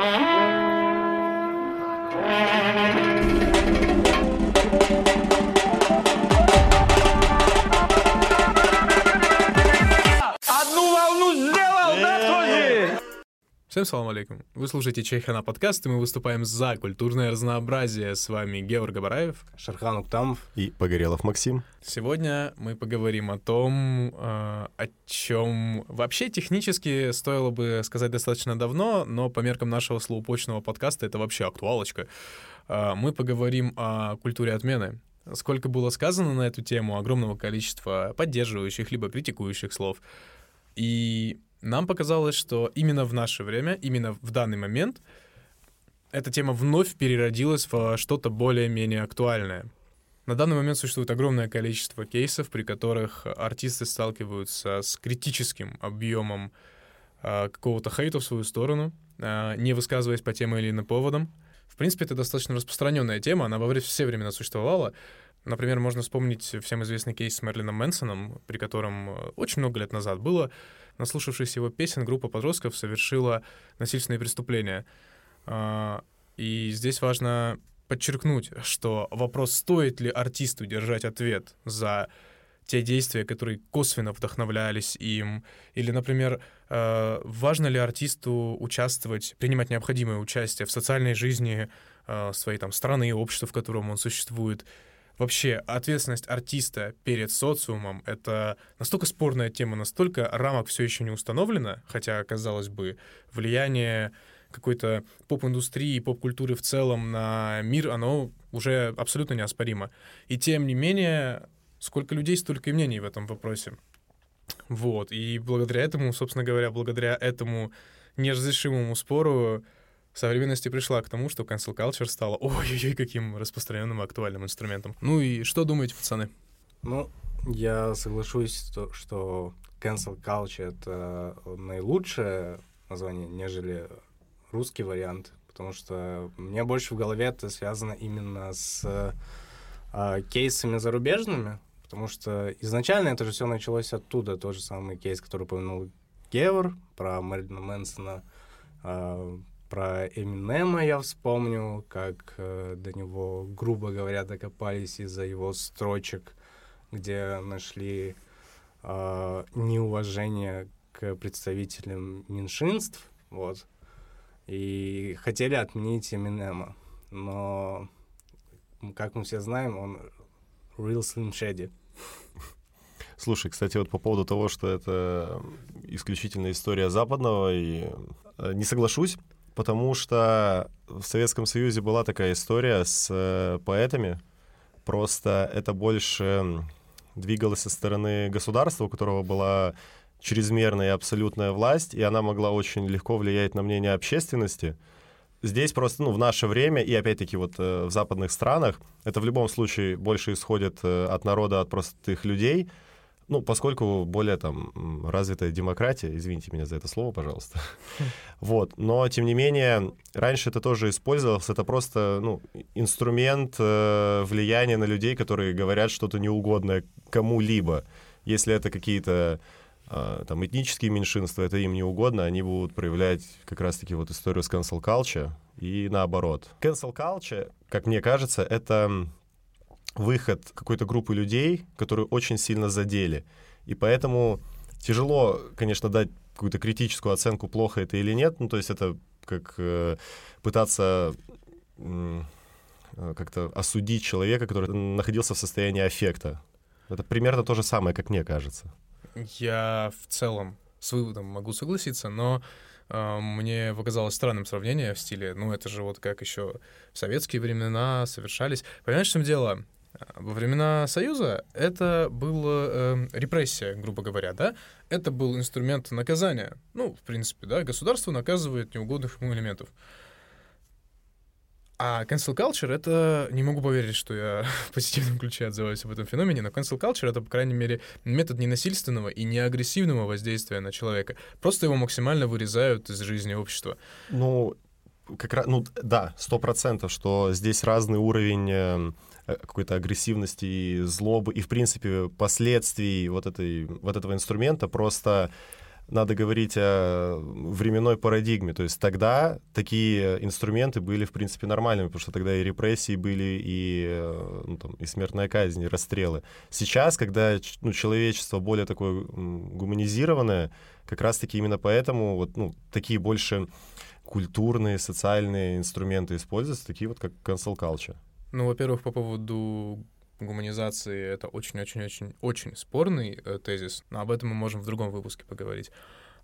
Mm-hmm. Всем салам алейкум. Вы слушаете Чайхана подкаст, и мы выступаем за культурное разнообразие. С вами Георг Габараев. Шархан Уктамов. И Погорелов Максим. Сегодня мы поговорим о том, э, о чем вообще технически стоило бы сказать достаточно давно, но по меркам нашего слоупочного подкаста это вообще актуалочка. Э, Мы поговорим о культуре отмены. Сколько было сказано на эту тему, огромного количества поддерживающих либо критикующих слов. И нам показалось, что именно в наше время, именно в данный момент, эта тема вновь переродилась в что-то более-менее актуальное. На данный момент существует огромное количество кейсов, при которых артисты сталкиваются с критическим объемом а, какого-то хейта в свою сторону, а, не высказываясь по тем или иным поводам. В принципе, это достаточно распространенная тема, она во вре- все времена существовала. Например, можно вспомнить всем известный кейс с Мерлином Мэнсоном, при котором э, очень много лет назад было, наслушавшись его песен, группа подростков совершила насильственные преступления. А, И здесь важно подчеркнуть, что вопрос, стоит ли артисту держать ответ за те действия, которые косвенно вдохновлялись им, или, например, э, важно ли артисту участвовать, принимать необходимое участие в социальной жизни э, своей там страны и общества, в котором он существует. Вообще, ответственность артиста перед социумом — это настолько спорная тема, настолько рамок все еще не установлено, хотя, казалось бы, влияние какой-то поп-индустрии и поп-культуры в целом на мир, оно уже абсолютно неоспоримо. И тем не менее, сколько людей, столько и мнений в этом вопросе. Вот, и благодаря этому, собственно говоря, благодаря этому неразрешимому спору современность и пришла к тому, что cancel culture стала ой-ой-ой каким распространенным и актуальным инструментом. Ну и что думаете, пацаны? Ну, я соглашусь, то, что cancel culture — это наилучшее название, нежели русский вариант, потому что мне больше в голове это связано именно с а, кейсами зарубежными, потому что изначально это же все началось оттуда, тот же самый кейс, который упомянул Гевр, про Мэрилина Мэнсона, а, про Эминема я вспомню, как э, до него, грубо говоря, докопались из-за его строчек, где нашли а, неуважение к представителям меньшинств, вот, и хотели отменить Эминема, но, как мы все знаем, он real Slim Shady. Слушай, кстати, вот по поводу того, что это исключительно история западного, и э, не соглашусь, потому что в Советском Союзе была такая история с э, поэтами, просто это больше двигалось со стороны государства, у которого была чрезмерная и абсолютная власть, и она могла очень легко влиять на мнение общественности. Здесь просто, ну, в наше время, и опять-таки вот э, в западных странах, это в любом случае больше исходит э, от народа, от простых людей, ну, поскольку более там развитая демократия, извините меня за это слово, пожалуйста. Вот, но тем не менее, раньше это тоже использовалось, это просто, ну, инструмент э, влияния на людей, которые говорят что-то неугодное кому-либо. Если это какие-то э, там этнические меньшинства, это им не угодно, они будут проявлять как раз-таки вот историю с cancel culture и наоборот. Cancel culture, как мне кажется, это выход какой-то группы людей, которые очень сильно задели. И поэтому тяжело, конечно, дать какую-то критическую оценку, плохо это или нет. Ну, то есть это как э, пытаться э, как-то осудить человека, который находился в состоянии аффекта. Это примерно то же самое, как мне кажется. Я в целом с выводом могу согласиться, но э, мне показалось странным сравнение в стиле, ну это же вот как еще в советские времена совершались. Понимаешь, в чем дело? Во времена Союза это была э, репрессия, грубо говоря, да? Это был инструмент наказания. Ну, в принципе, да, государство наказывает неугодных ему элементов. А cancel culture — это... Не могу поверить, что я в позитивном ключе отзываюсь об этом феномене, но cancel culture — это, по крайней мере, метод ненасильственного и неагрессивного воздействия на человека. Просто его максимально вырезают из жизни общества. Ну, как раз, ну, да, сто процентов, что здесь разный уровень э, какой-то агрессивности и злобы, и, в принципе, последствий вот, этой, вот этого инструмента просто надо говорить о временной парадигме. То есть тогда такие инструменты были, в принципе, нормальными, потому что тогда и репрессии были, и, э, ну, там, и смертная казнь, и расстрелы. Сейчас, когда ну, человечество более такое гуманизированное, как раз-таки именно поэтому вот, ну, такие больше культурные, социальные инструменты используются, такие вот как cancel culture. Ну, во-первых, по поводу гуманизации это очень-очень-очень-очень спорный э, тезис, но об этом мы можем в другом выпуске поговорить.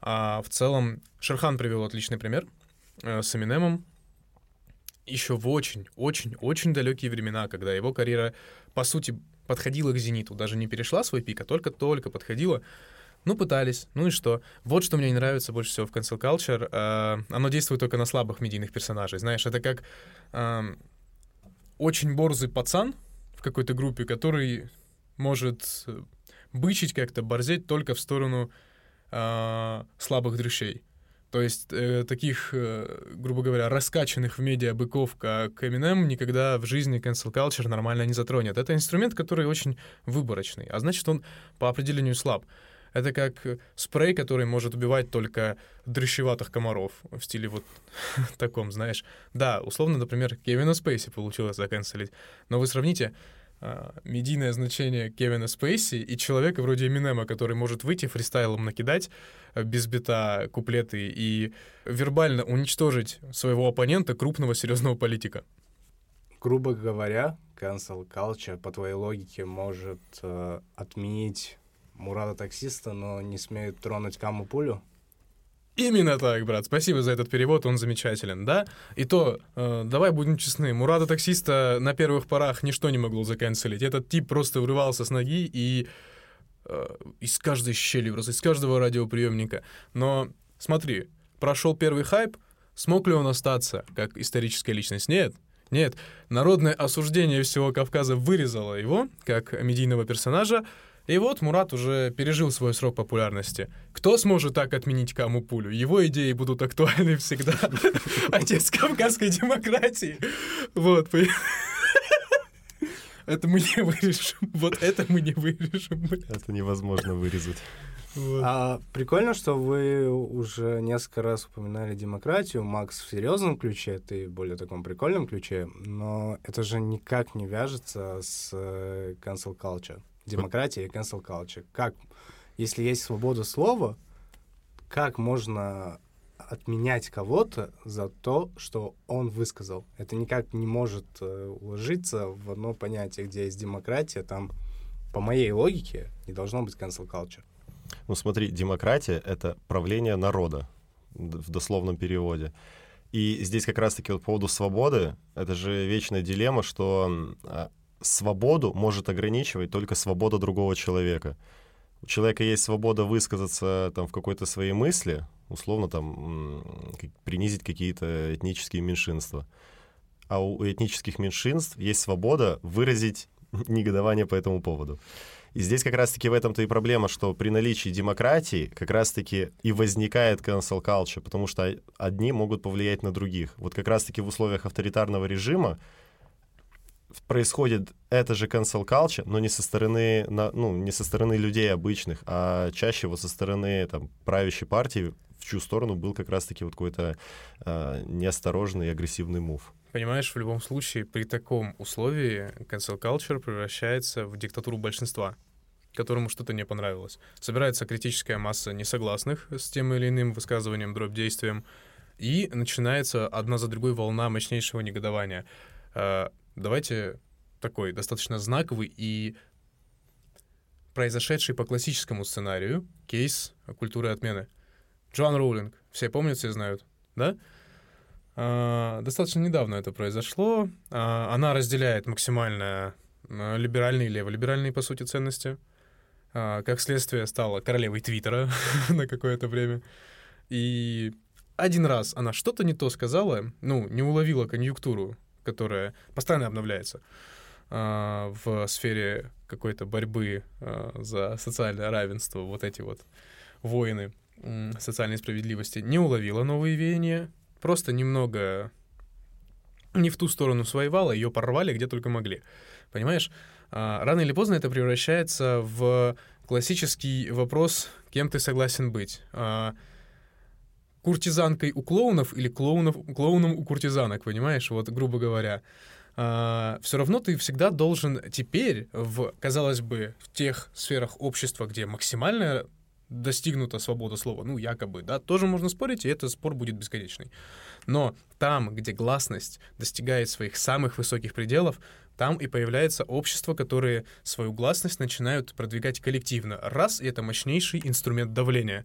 А в целом Шерхан привел отличный пример э, с Эминемом. Еще в очень-очень-очень далекие времена, когда его карьера, по сути, подходила к зениту, даже не перешла свой пик, а только-только подходила. Ну, пытались. Ну и что? Вот что мне не нравится больше всего в cancel culture. Э, оно действует только на слабых медийных персонажей. Знаешь, это как э, очень борзый пацан, в какой-то группе, который может э, бычить как-то, борзеть только в сторону э, слабых дрыщей. То есть э, таких, э, грубо говоря, раскачанных в медиа быков, как Eminem, никогда в жизни cancel culture нормально не затронет. Это инструмент, который очень выборочный, а значит, он по определению слаб. Это как спрей, который может убивать только дрыщеватых комаров в стиле вот таком, знаешь. Да, условно, например, Кевина Спейси получилось заканцелить, но вы сравните а, медийное значение Кевина Спейси и человека вроде Эминема, который может выйти фристайлом накидать а, без бита куплеты и вербально уничтожить своего оппонента, крупного серьезного политика. Грубо говоря, cancel culture, по твоей логике, может э, отменить Мурада таксиста, но не смеют тронуть каму пулю? Именно так, брат. Спасибо за этот перевод, он замечателен, да? И то, э, давай будем честны, Мурада таксиста на первых порах ничто не могло заканцелить. Этот тип просто врывался с ноги и э, из каждой щели, просто из каждого радиоприемника. Но смотри, прошел первый хайп, смог ли он остаться как историческая личность? Нет. Нет, народное осуждение всего Кавказа вырезало его, как медийного персонажа, и вот Мурат уже пережил свой срок популярности. Кто сможет так отменить кому пулю? Его идеи будут актуальны всегда. Отец кавказской демократии. Вот. Это мы не вырежем. Вот это мы не вырежем. Это невозможно вырезать. Вот. А, прикольно, что вы уже несколько раз упоминали демократию. Макс в серьезном ключе, ты в более таком прикольном ключе, но это же никак не вяжется с э, cancel culture демократия и cancel culture. Как, если есть свобода слова, как можно отменять кого-то за то, что он высказал? Это никак не может э, уложиться в одно понятие, где есть демократия, там, по моей логике, не должно быть cancel culture. Ну смотри, демократия — это правление народа в дословном переводе. И здесь как раз-таки вот по поводу свободы, это же вечная дилемма, что а, свободу может ограничивать только свобода другого человека. У человека есть свобода высказаться там в какой-то своей мысли, условно там принизить какие-то этнические меньшинства. А у этнических меньшинств есть свобода выразить негодование по этому поводу. И здесь как раз-таки в этом-то и проблема, что при наличии демократии как раз-таки и возникает cancel culture, потому что одни могут повлиять на других. Вот как раз-таки в условиях авторитарного режима происходит это же cancel culture, но не со стороны, ну, не со стороны людей обычных, а чаще вот со стороны там, правящей партии, в чью сторону был как раз-таки вот какой-то э, неосторожный и агрессивный мув. Понимаешь, в любом случае, при таком условии cancel culture превращается в диктатуру большинства которому что-то не понравилось. Собирается критическая масса несогласных с тем или иным высказыванием, дробь действием, и начинается одна за другой волна мощнейшего негодования. Давайте такой достаточно знаковый и произошедший по классическому сценарию кейс культуры отмены. Джоан Роулинг. Все помнят, все знают, да? А, достаточно недавно это произошло. А, она разделяет максимально а, либеральные и леволиберальные, по сути, ценности. А, как следствие, стала королевой Твиттера на какое-то время. И один раз она что-то не то сказала, ну, не уловила конъюнктуру которая постоянно обновляется а, в сфере какой-то борьбы а, за социальное равенство, вот эти вот воины социальной справедливости, не уловила новые веяния, просто немного не в ту сторону своевала, ее порвали где только могли. Понимаешь? А, рано или поздно это превращается в классический вопрос кем ты согласен быть. Куртизанкой у клоунов или клоунов, клоуном у куртизанок, понимаешь? Вот, грубо говоря. А, все равно ты всегда должен теперь, в, казалось бы, в тех сферах общества, где максимальная достигнута свобода слова, ну, якобы, да, тоже можно спорить, и этот спор будет бесконечный. Но там, где гласность достигает своих самых высоких пределов, там и появляется общество, которые свою гласность начинают продвигать коллективно. Раз, и это мощнейший инструмент давления.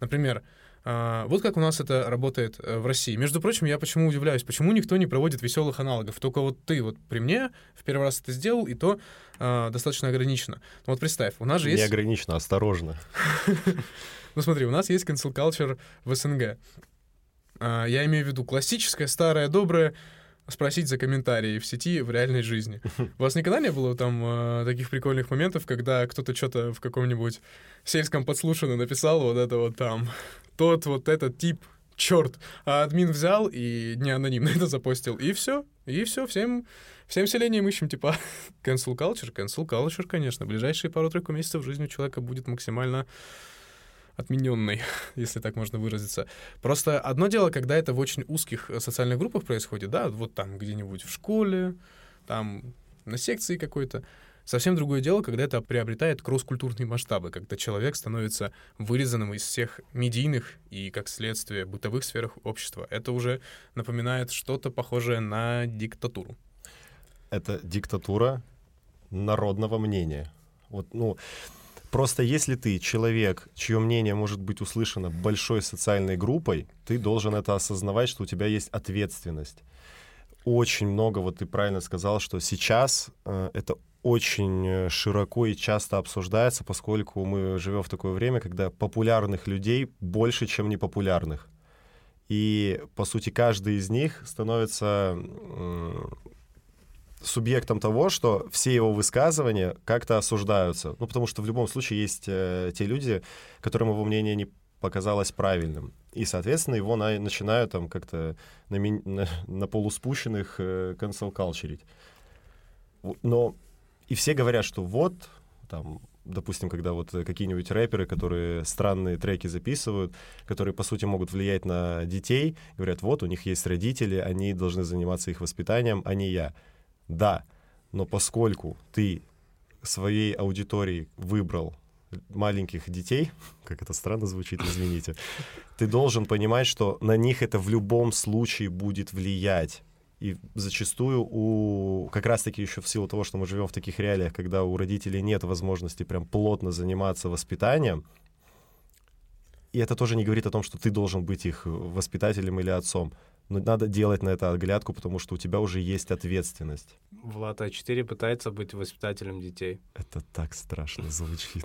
Например, вот как у нас это работает э, в России. Между прочим, я почему удивляюсь, почему никто не проводит веселых аналогов. Только вот ты вот при мне в первый раз это сделал, и то э, достаточно ограничено. Ну вот представь, у нас же есть... Не ограничено, осторожно. Ну смотри, у нас есть cancel culture в СНГ. А, я имею в виду классическое, старое, доброе, спросить за комментарии в сети в реальной жизни. У вас никогда не было там э, таких прикольных моментов, когда кто-то что-то в каком-нибудь сельском подслушанном написал вот это вот там, тот вот этот тип, черт, а админ взял и не анонимно это запостил, и все, и все, всем, всем селением ищем, типа, cancel culture, cancel culture, конечно, ближайшие пару-тройку месяцев жизни у человека будет максимально отмененной, если так можно выразиться. Просто одно дело, когда это в очень узких э, социальных группах происходит, да, вот там где-нибудь в школе, там на секции какой-то. Совсем другое дело, когда это приобретает кросс-культурные масштабы, когда человек становится вырезанным из всех медийных и, как следствие, бытовых сферах общества. Это уже напоминает что-то похожее на диктатуру. Это диктатура народного мнения. Вот, ну, Просто если ты человек, чье мнение может быть услышано большой социальной группой, ты должен это осознавать, что у тебя есть ответственность. Очень много, вот ты правильно сказал, что сейчас э, это очень э, широко и часто обсуждается, поскольку мы живем в такое время, когда популярных людей больше, чем непопулярных. И, по сути, каждый из них становится субъектом того, что все его высказывания как-то осуждаются. Ну, потому что в любом случае есть э, те люди, которым его мнение не показалось правильным. И, соответственно, его на, начинают там как-то на, на, на полуспущенных э, culture. Но и все говорят, что вот, там, допустим, когда вот какие-нибудь рэперы, которые странные треки записывают, которые, по сути, могут влиять на детей, говорят, вот, у них есть родители, они должны заниматься их воспитанием, а не я. Да, но поскольку ты своей аудитории выбрал маленьких детей, как это странно звучит, извините, ты должен понимать, что на них это в любом случае будет влиять. И зачастую у как раз-таки еще в силу того, что мы живем в таких реалиях, когда у родителей нет возможности прям плотно заниматься воспитанием, и это тоже не говорит о том, что ты должен быть их воспитателем или отцом. Но надо делать на это оглядку, потому что у тебя уже есть ответственность. Влад А4 пытается быть воспитателем детей. Это так страшно звучит.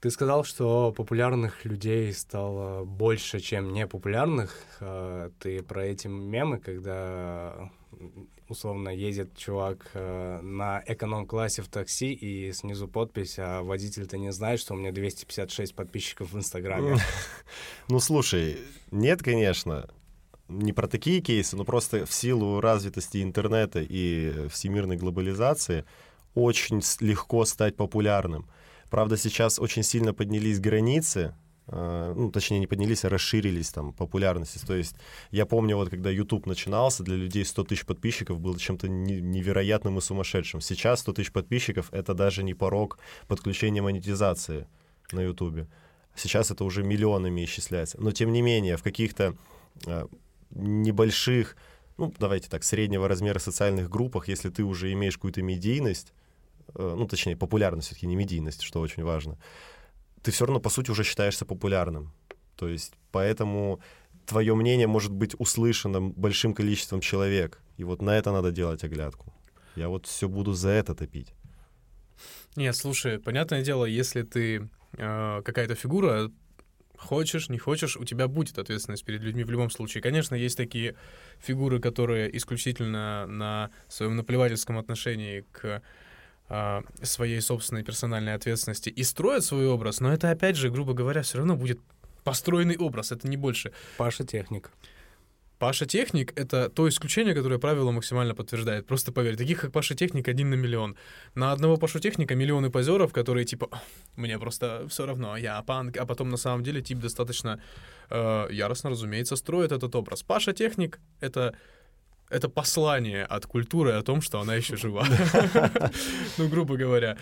Ты сказал, что популярных людей стало больше, чем непопулярных. А, ты про эти мемы, когда условно ездит чувак э, на эконом-классе в такси, и снизу подпись, а водитель-то не знает, что у меня 256 подписчиков в Инстаграме. Ну, слушай, нет, конечно не про такие кейсы, но просто в силу развитости интернета и всемирной глобализации очень легко стать популярным. Правда, сейчас очень сильно поднялись границы, э, ну, точнее, не поднялись, а расширились там популярности. То есть я помню, вот когда YouTube начинался, для людей 100 тысяч подписчиков было чем-то невероятным и сумасшедшим. Сейчас 100 тысяч подписчиков — это даже не порог подключения монетизации на YouTube. Сейчас это уже миллионами исчисляется. Но, тем не менее, в каких-то э, небольших, ну, давайте так, среднего размера социальных группах, если ты уже имеешь какую-то медийность, ну, точнее, популярность все-таки, не медийность, что очень важно, ты все равно, по сути, уже считаешься популярным. То есть, поэтому твое мнение может быть услышано большим количеством человек. И вот на это надо делать оглядку. Я вот все буду за это топить. Нет, слушай, понятное дело, если ты э, какая-то фигура, Хочешь, не хочешь, у тебя будет ответственность перед людьми в любом случае. Конечно, есть такие фигуры, которые исключительно на своем наплевательском отношении к э, своей собственной персональной ответственности и строят свой образ, но это, опять же, грубо говоря, все равно будет построенный образ, это не больше. Паша техник. Паша Техник — это то исключение, которое правило максимально подтверждает. Просто поверь, таких, как Паша Техник, один на миллион. На одного Пашу Техника миллионы позеров, которые типа, мне просто все равно, я панк, а потом на самом деле тип достаточно э, яростно, разумеется, строит этот образ. Паша Техник — это это послание от культуры о том, что она еще жива. Ну, грубо говоря.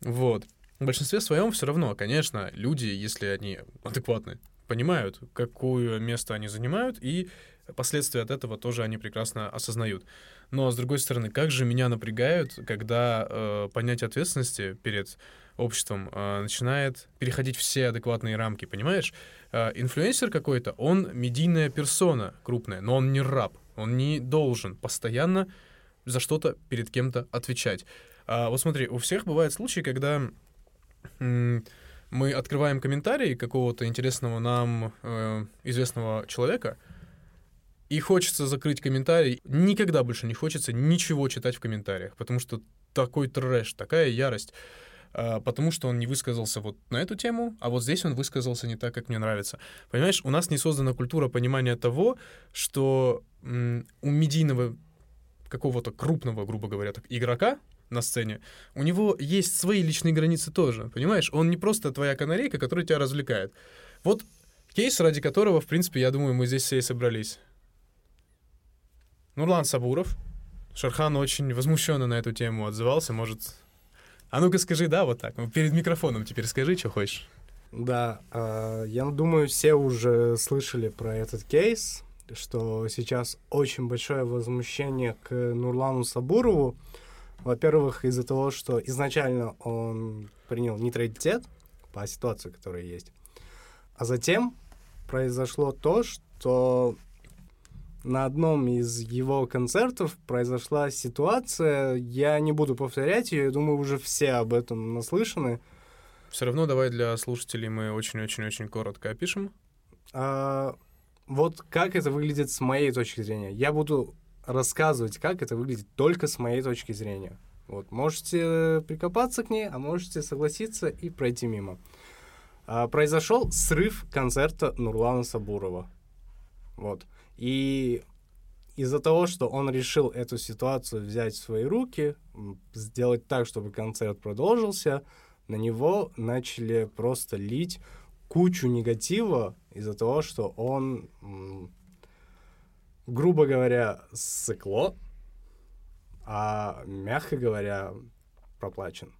Вот. В большинстве своем все равно, конечно, люди, если они адекватны, понимают, какое место они занимают, и последствия от этого тоже они прекрасно осознают. Но, с другой стороны, как же меня напрягают, когда э, понятие ответственности перед обществом э, начинает переходить все адекватные рамки, понимаешь? Э, инфлюенсер какой-то, он медийная персона крупная, но он не раб, он не должен постоянно за что-то перед кем-то отвечать. А, вот смотри, у всех бывают случаи, когда мы открываем комментарий какого-то интересного нам э, известного человека, и хочется закрыть комментарий. Никогда больше не хочется ничего читать в комментариях, потому что такой трэш, такая ярость. Uh, потому что он не высказался вот на эту тему, а вот здесь он высказался не так, как мне нравится. Понимаешь, у нас не создана культура понимания того, что у медийного какого-то крупного, грубо говоря, так, игрока на сцене, у него есть свои личные границы тоже, понимаешь? Он не просто твоя канарейка, которая тебя развлекает. Вот кейс, ради которого, в принципе, я думаю, мы здесь все и собрались. Нурлан Сабуров. Шархан очень возмущенно на эту тему отзывался, может... А ну-ка скажи, да, вот так. Ну, перед микрофоном теперь скажи, что хочешь. Да, э, я думаю, все уже слышали про этот кейс, что сейчас очень большое возмущение к Нурлану Сабурову, во-первых, из-за того, что изначально он принял нейтралитет по ситуации, которая есть. А затем произошло то, что на одном из его концертов произошла ситуация, я не буду повторять ее, я думаю, уже все об этом наслышаны. Все равно давай для слушателей мы очень-очень-очень коротко опишем. А, вот как это выглядит с моей точки зрения. Я буду рассказывать, как это выглядит только с моей точки зрения. Вот, можете прикопаться к ней, а можете согласиться и пройти мимо. А, произошел срыв концерта Нурлана Сабурова. Вот. И из-за того, что он решил эту ситуацию взять в свои руки, сделать так, чтобы концерт продолжился, на него начали просто лить кучу негатива из-за того, что он грубо говоря, сыкло, а, мягко говоря, проплачен.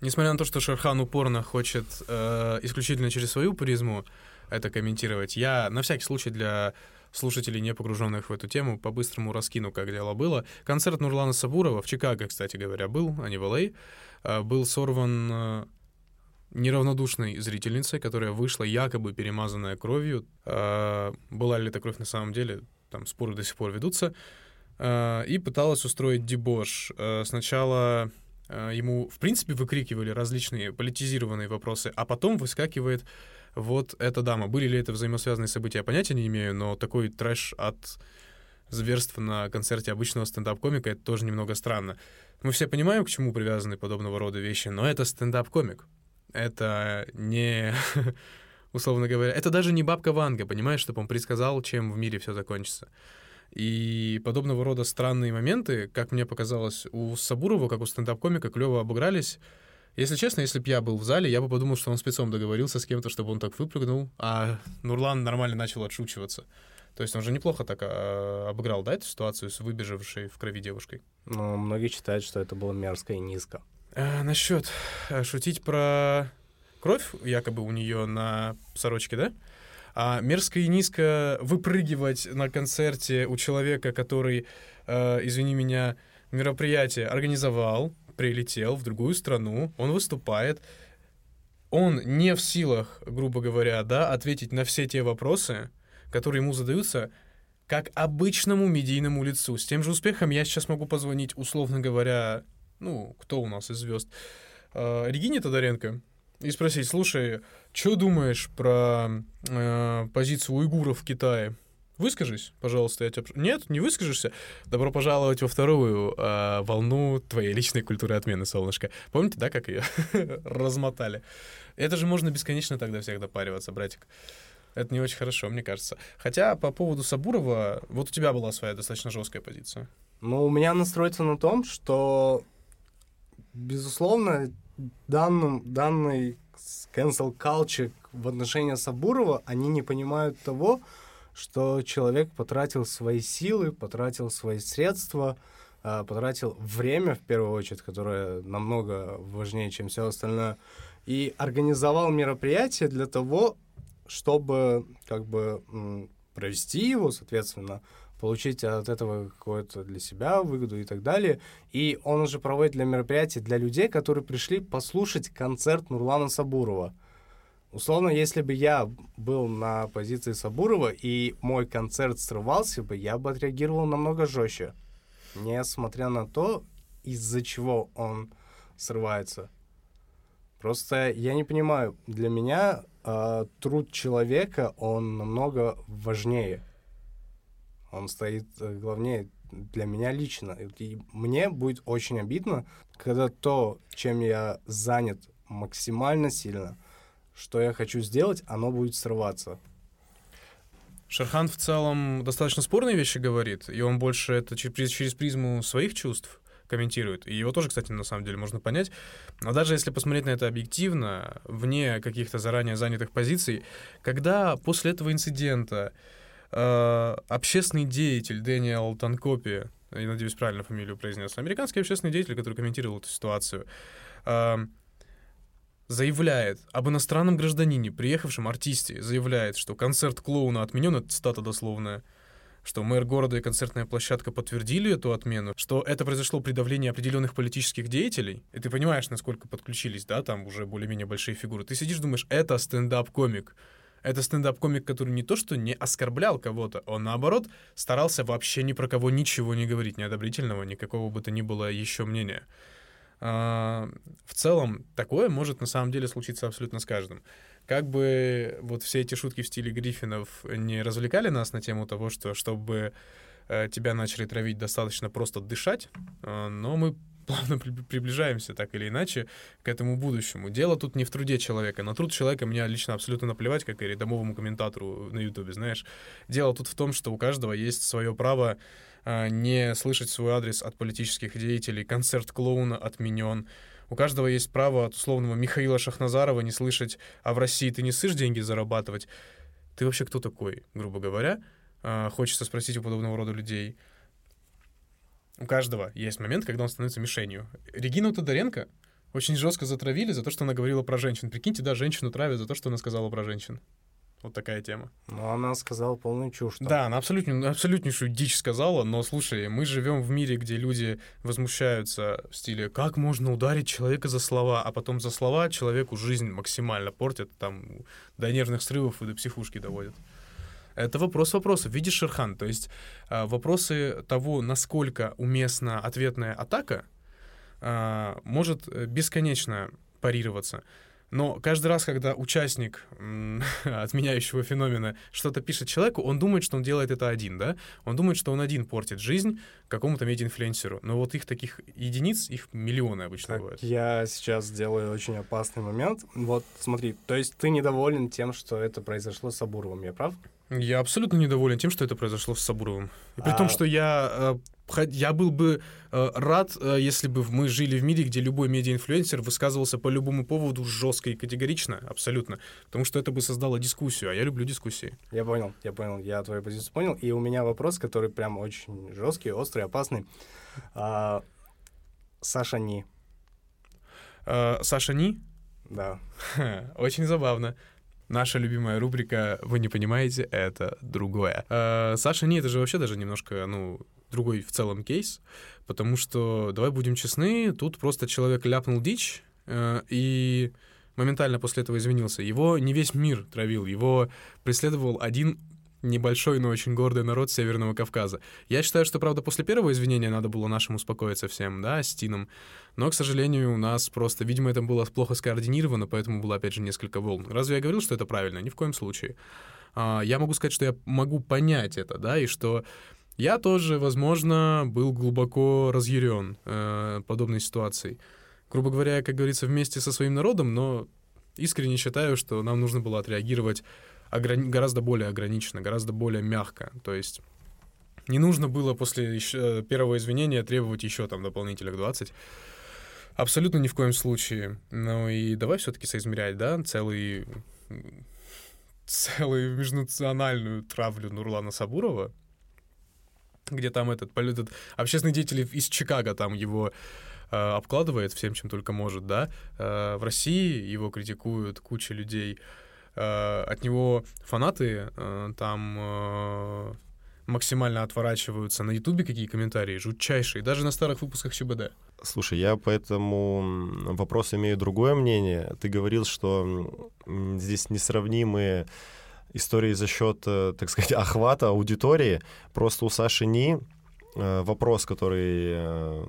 Несмотря на то, что Шерхан упорно хочет э, исключительно через свою призму это комментировать, я на всякий случай для слушателей, не погруженных в эту тему, по-быстрому раскину, как дело было. Концерт Нурлана Сабурова в Чикаго, кстати говоря, был, а не в Л.А., э, был сорван э, неравнодушной зрительницей, которая вышла якобы перемазанная кровью. Э, была ли это кровь на самом деле, там споры до сих пор ведутся. Э, и пыталась устроить дебош. Сначала ему, в принципе, выкрикивали различные политизированные вопросы, а потом выскакивает вот эта дама. Были ли это взаимосвязанные события, я понятия не имею, но такой трэш от зверств на концерте обычного стендап-комика, это тоже немного странно. Мы все понимаем, к чему привязаны подобного рода вещи, но это стендап-комик это не, условно говоря, это даже не бабка Ванга, понимаешь, чтобы он предсказал, чем в мире все закончится. И подобного рода странные моменты, как мне показалось, у Сабурова, как у стендап-комика, клево обыгрались. Если честно, если бы я был в зале, я бы подумал, что он спецом договорился с кем-то, чтобы он так выпрыгнул, а Нурлан нормально начал отшучиваться. То есть он же неплохо так а, обыграл, да, эту ситуацию с выбежавшей в крови девушкой? Ну, многие считают, что это было мерзко и низко. А, насчет э, шутить про кровь, якобы у нее на сорочке, да? А мерзко и низко выпрыгивать на концерте у человека, который, э, извини меня, мероприятие организовал, прилетел в другую страну, он выступает, он не в силах, грубо говоря, да, ответить на все те вопросы, которые ему задаются, как обычному медийному лицу. С тем же успехом я сейчас могу позвонить, условно говоря, ну, кто у нас из звезд, э, Регине Тодоренко, и спросить, слушай, что думаешь про э, позицию уйгуров в Китае? Выскажись, пожалуйста, я тебя... Нет, не выскажешься? Добро пожаловать во вторую э, волну твоей личной культуры отмены, солнышко. Помните, да, как ее размотали? Это же можно бесконечно тогда всех допариваться, братик. Это не очень хорошо, мне кажется. Хотя по поводу Сабурова, вот у тебя была своя достаточно жесткая позиция. Ну, у меня настроится на том, что, безусловно, данным, данный cancel culture в отношении Сабурова, они не понимают того, что человек потратил свои силы, потратил свои средства, а, потратил время, в первую очередь, которое намного важнее, чем все остальное, и организовал мероприятие для того, чтобы как бы провести его, соответственно, получить от этого какое-то для себя выгоду и так далее. И он уже проводит для мероприятий для людей, которые пришли послушать концерт Нурлана Сабурова. Условно, если бы я был на позиции Сабурова и мой концерт срывался бы, я бы отреагировал намного жестче. Несмотря на то, из-за чего он срывается. Просто я не понимаю, для меня э, труд человека, он намного важнее. Он стоит э, главнее для меня лично. И мне будет очень обидно, когда то, чем я занят максимально сильно, что я хочу сделать, оно будет срываться. Шерхан в целом достаточно спорные вещи говорит, и он больше это через, через призму своих чувств комментирует. И его тоже, кстати, на самом деле можно понять. Но даже если посмотреть на это объективно, вне каких-то заранее занятых позиций, когда после этого инцидента э, общественный деятель Дэниел Танкопи, я надеюсь, правильно фамилию произнес, американский общественный деятель, который комментировал эту ситуацию, э, заявляет об иностранном гражданине, приехавшем артисте, заявляет, что концерт клоуна отменен, это цитата дословная, что мэр города и концертная площадка подтвердили эту отмену, что это произошло при давлении определенных политических деятелей, и ты понимаешь, насколько подключились, да, там уже более-менее большие фигуры. Ты сидишь, думаешь, это стендап-комик. Это стендап-комик, который не то что не оскорблял кого-то, он наоборот старался вообще ни про кого ничего не говорить, неодобрительного, никакого бы то ни было еще мнения. А, в целом, такое может на самом деле случиться абсолютно с каждым. Как бы вот все эти шутки в стиле Гриффинов не развлекали нас на тему того, что чтобы э, тебя начали травить, достаточно просто дышать, э, но мы плавно приближаемся так или иначе к этому будущему. Дело тут не в труде человека. На труд человека мне лично абсолютно наплевать, как и рядовому комментатору на Ютубе, знаешь. Дело тут в том, что у каждого есть свое право не слышать свой адрес от политических деятелей. Концерт клоуна отменен. У каждого есть право от условного Михаила Шахназарова не слышать, а в России ты не сышь деньги зарабатывать. Ты вообще кто такой, грубо говоря? А, хочется спросить у подобного рода людей. У каждого есть момент, когда он становится мишенью. Регину Тодоренко очень жестко затравили за то, что она говорила про женщин. Прикиньте, да, женщину травят за то, что она сказала про женщин. Вот такая тема. Ну, она сказала полную чушь. Там. Да, она абсолютно, абсолютнейшую дичь сказала, но слушай, мы живем в мире, где люди возмущаются в стиле «как можно ударить человека за слова?», а потом за слова человеку жизнь максимально портят, там, до нервных срывов и до психушки доводят. Это вопрос вопросов. Видишь, Шерхан, то есть а, вопросы того, насколько уместна ответная атака, а, может э, бесконечно парироваться. Но каждый раз, когда участник отменяющего феномена что-то пишет человеку, он думает, что он делает это один, да? Он думает, что он один портит жизнь какому-то медиа-инфлюенсеру. Но вот их таких единиц, их миллионы обычно так, бывают. Я сейчас сделаю очень опасный момент. Вот смотри, то есть ты недоволен тем, что это произошло с Абуровым, я прав? Я абсолютно недоволен тем, что это произошло с Сабуровым. И при а... том, что я, э, я был бы э, рад, э, если бы мы жили в мире, где любой медиа-инфлюенсер высказывался по любому поводу жестко и категорично, абсолютно. Потому что это бы создало дискуссию, а я люблю дискуссии. Я понял, я понял, я твою позицию понял. И у меня вопрос, который прям очень жесткий, острый, опасный. А, Саша Ни. А, Саша Ни? Да. Очень забавно. Наша любимая рубрика «Вы не понимаете, это другое». Э, Саша, не, это же вообще даже немножко, ну, другой в целом кейс, потому что, давай будем честны, тут просто человек ляпнул дичь, э, и моментально после этого извинился. Его не весь мир травил, его преследовал один небольшой, но очень гордый народ Северного Кавказа. Я считаю, что, правда, после первого извинения надо было нашим успокоиться всем, да, с Тином. Но, к сожалению, у нас просто, видимо, это было плохо скоординировано, поэтому было, опять же, несколько волн. Разве я говорил, что это правильно? Ни в коем случае. А, я могу сказать, что я могу понять это, да, и что я тоже, возможно, был глубоко разъярен э, подобной ситуацией. Грубо говоря, как говорится, вместе со своим народом, но искренне считаю, что нам нужно было отреагировать ограни- гораздо более ограниченно, гораздо более мягко. То есть не нужно было после еще первого извинения требовать еще там дополнительных 20. Абсолютно ни в коем случае. Ну и давай все-таки соизмерять, да, целый целую межнациональную травлю Нурлана Сабурова, где там этот, этот общественный деятель из Чикаго там его э, обкладывает всем, чем только может, да. Э, в России его критикуют куча людей. Э, от него фанаты э, там э, максимально отворачиваются. На Ютубе какие комментарии жутчайшие, даже на старых выпусках ЧБД. Слушай, я по этому вопросу имею другое мнение. Ты говорил, что здесь несравнимые истории за счет, э, так сказать, охвата аудитории. Просто у Саши Ни э, вопрос, который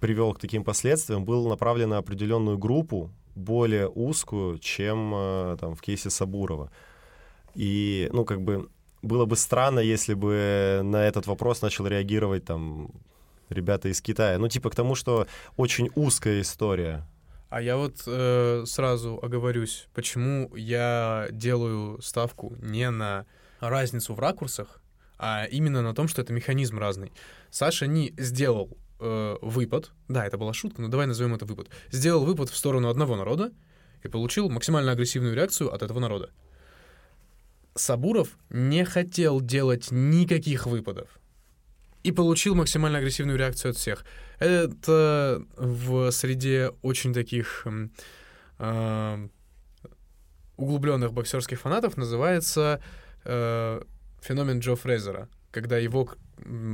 привел к таким последствиям, был направлен на определенную группу, более узкую, чем э, там в кейсе Сабурова. И, ну, как бы, было бы странно, если бы на этот вопрос начал реагировать там ребята из Китая. Ну, типа к тому, что очень узкая история. А я вот э, сразу оговорюсь, почему я делаю ставку не на разницу в ракурсах, а именно на том, что это механизм разный. Саша не сделал э, выпад, да, это была шутка, но давай назовем это выпад, сделал выпад в сторону одного народа и получил максимально агрессивную реакцию от этого народа. Сабуров не хотел делать никаких выпадов и получил максимально агрессивную реакцию от всех. Это в среде очень таких э, углубленных боксерских фанатов называется э, феномен Джо Фрезера, когда его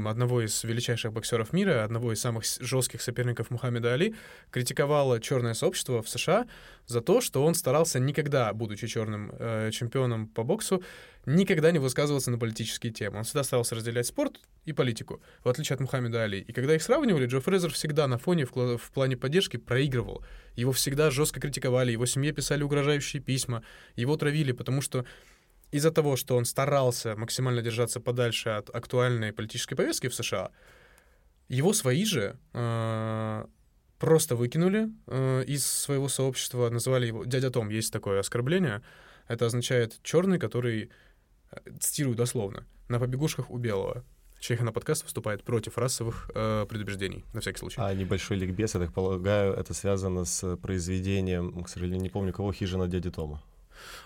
одного из величайших боксеров мира, одного из самых жестких соперников Мухаммеда Али, критиковало черное сообщество в США за то, что он старался никогда, будучи черным э, чемпионом по боксу, никогда не высказываться на политические темы. Он всегда старался разделять спорт и политику, в отличие от Мухаммеда Али. И когда их сравнивали, Джо Фрезер всегда на фоне в, в плане поддержки проигрывал. Его всегда жестко критиковали, его семье писали угрожающие письма, его травили, потому что из-за того, что он старался максимально держаться подальше от актуальной политической повестки в США, его свои же э, просто выкинули э, из своего сообщества, называли его дядя Том, есть такое оскорбление. Это означает черный, который, э, цитирую дословно, на побегушках у белого. Чеха на подкаст выступает против расовых э, предубеждений, на всякий случай. А небольшой ликбез, я так полагаю, это связано с произведением, к сожалению, не помню кого, «Хижина дяди Тома».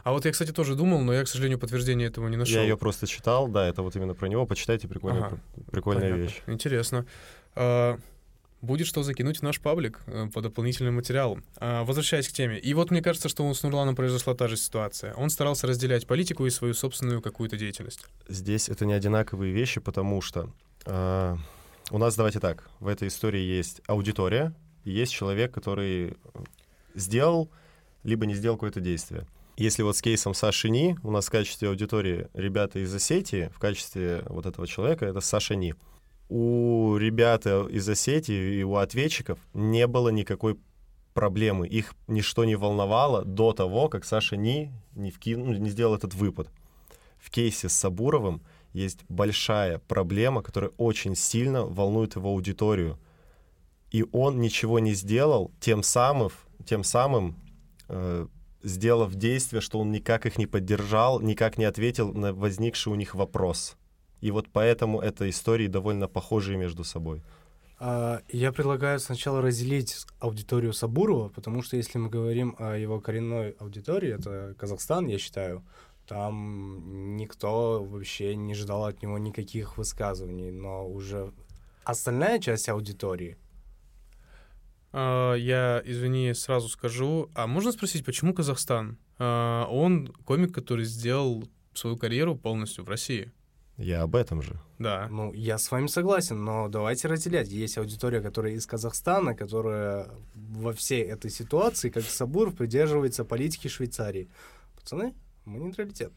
А вот я, кстати, тоже думал, но я, к сожалению, подтверждения этого не нашел. Я ее просто читал, да, это вот именно про него. Почитайте, прикольная, Ага. прикольная Понятно. вещь. Интересно. А, Будет что закинуть в наш паблик э, по дополнительным материалам. А, Возвращаясь к теме. И вот мне кажется, что с Нурланом произошла та же ситуация. Он старался разделять политику и свою собственную какую-то деятельность. Здесь это не одинаковые вещи, потому что э, у нас, давайте так, в этой истории есть аудитория, есть человек, который сделал, либо не сделал какое-то действие. Если вот с кейсом Саши Ни, у нас в качестве аудитории ребята из Осетии, в качестве вот этого человека это Саша Ни. У ребят из Осетии и у ответчиков не было никакой проблемы. Их ничто не волновало до того, как Саша Ни не, вкинул, ну, не сделал этот выпад. В кейсе с Сабуровым есть большая проблема, которая очень сильно волнует его аудиторию. И он ничего не сделал, тем самым, тем самым э, сделав действие, что он никак их не поддержал, никак не ответил на возникший у них вопрос. И вот поэтому это истории довольно похожие между собой. А, Я предлагаю сначала разделить аудиторию Сабурова, потому что если мы говорим о его коренной аудитории, это Казахстан, я считаю, там никто вообще не ждал от него никаких высказываний, но уже остальная часть аудитории, Я, извини, сразу скажу. А можно спросить, почему Казахстан? А, Он комик, который сделал свою карьеру полностью в России. Я об этом же. Да. ну, я с вами согласен, но давайте разделять. Есть аудитория, которая из Казахстана, которая во всей этой ситуации, как Сабуров, придерживается политики Швейцарии. Пацаны, мы нейтралитет.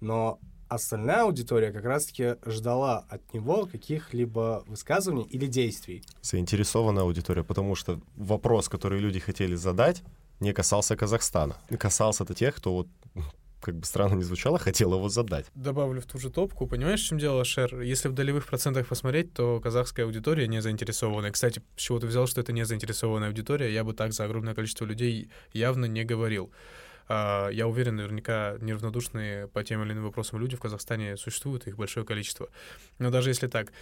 Но остальная аудитория как раз-таки ждала от него каких-либо высказываний или действий. Заинтересованная аудитория, потому что вопрос, который люди хотели задать, не касался Казахстана. Касался-то тех, кто вот как бы странно не звучало, хотел его задать. Добавлю в ту же топку. Понимаешь, в чем дело, Шер? Если в долевых процентах посмотреть, то казахская аудитория не заинтересованная. Кстати, с чего ты взял, что это не заинтересованная аудитория? Я бы так за огромное количество людей явно не говорил. А, Я уверен, наверняка неравнодушные по тем или иным вопросам люди в Казахстане существуют, их большое количество. Но даже если так,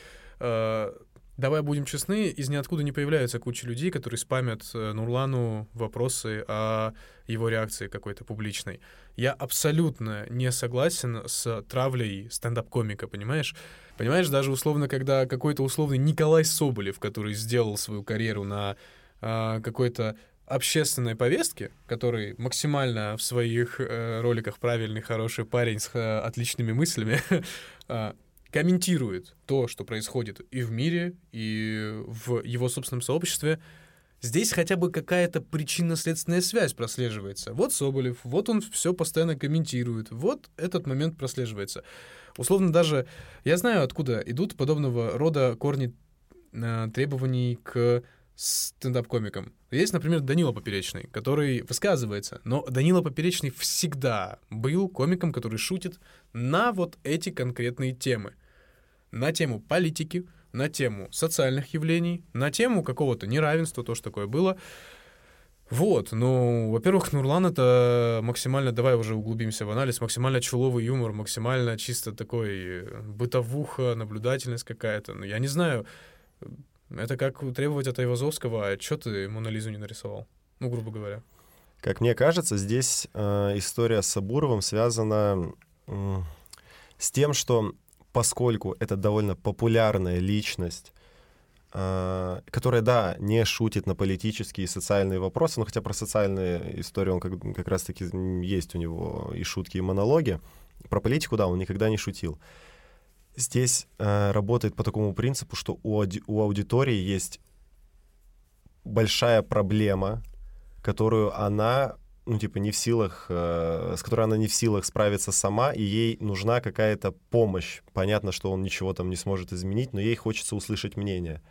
а, давай будем честны, из ниоткуда не появляется куча людей, которые спамят э, Нурлану вопросы о его реакции какой-то публичной. Я абсолютно не согласен с травлей стендап-комика, понимаешь? Понимаешь, даже условно, когда какой-то условный Николай Соболев, который сделал свою карьеру на а, какой-то общественной повестке, который максимально в своих э, роликах правильный, хороший парень с э, отличными мыслями, а, комментирует то, что происходит и в мире, и в его собственном сообществе, здесь хотя бы какая-то причинно-следственная связь прослеживается. Вот Соболев, вот он все постоянно комментирует, вот этот момент прослеживается. Условно даже, я знаю, откуда идут подобного рода корни э, требований к стендап-комикам. Есть, например, Данила Поперечный, который высказывается, но Данила Поперечный всегда был комиком, который шутит на вот эти конкретные темы. На тему политики, на тему социальных явлений, на тему какого-то неравенства, то, что такое было. Вот, ну, во-первых, Нурлан — это максимально, давай уже углубимся в анализ, максимально чуловый юмор, максимально чисто такой бытовуха, наблюдательность какая-то. Ну, я не знаю, это как требовать от Айвазовского, а что ты Монолизу не нарисовал? Ну, грубо говоря. Как мне кажется, здесь э, история с Сабуровым связана э, с тем, что поскольку это довольно популярная личность, э, которая, да, не шутит на политические и социальные вопросы, но хотя про социальные истории он как, как раз-таки есть у него и шутки, и монологи, про политику, да, он никогда не шутил. Здесь э, работает по такому принципу, что у, у аудитории есть большая проблема, которую она, ну, типа, не в силах, э, с которой она не в силах справиться сама, и ей нужна какая-то помощь. Понятно, что он ничего там не сможет изменить, но ей хочется услышать мнение.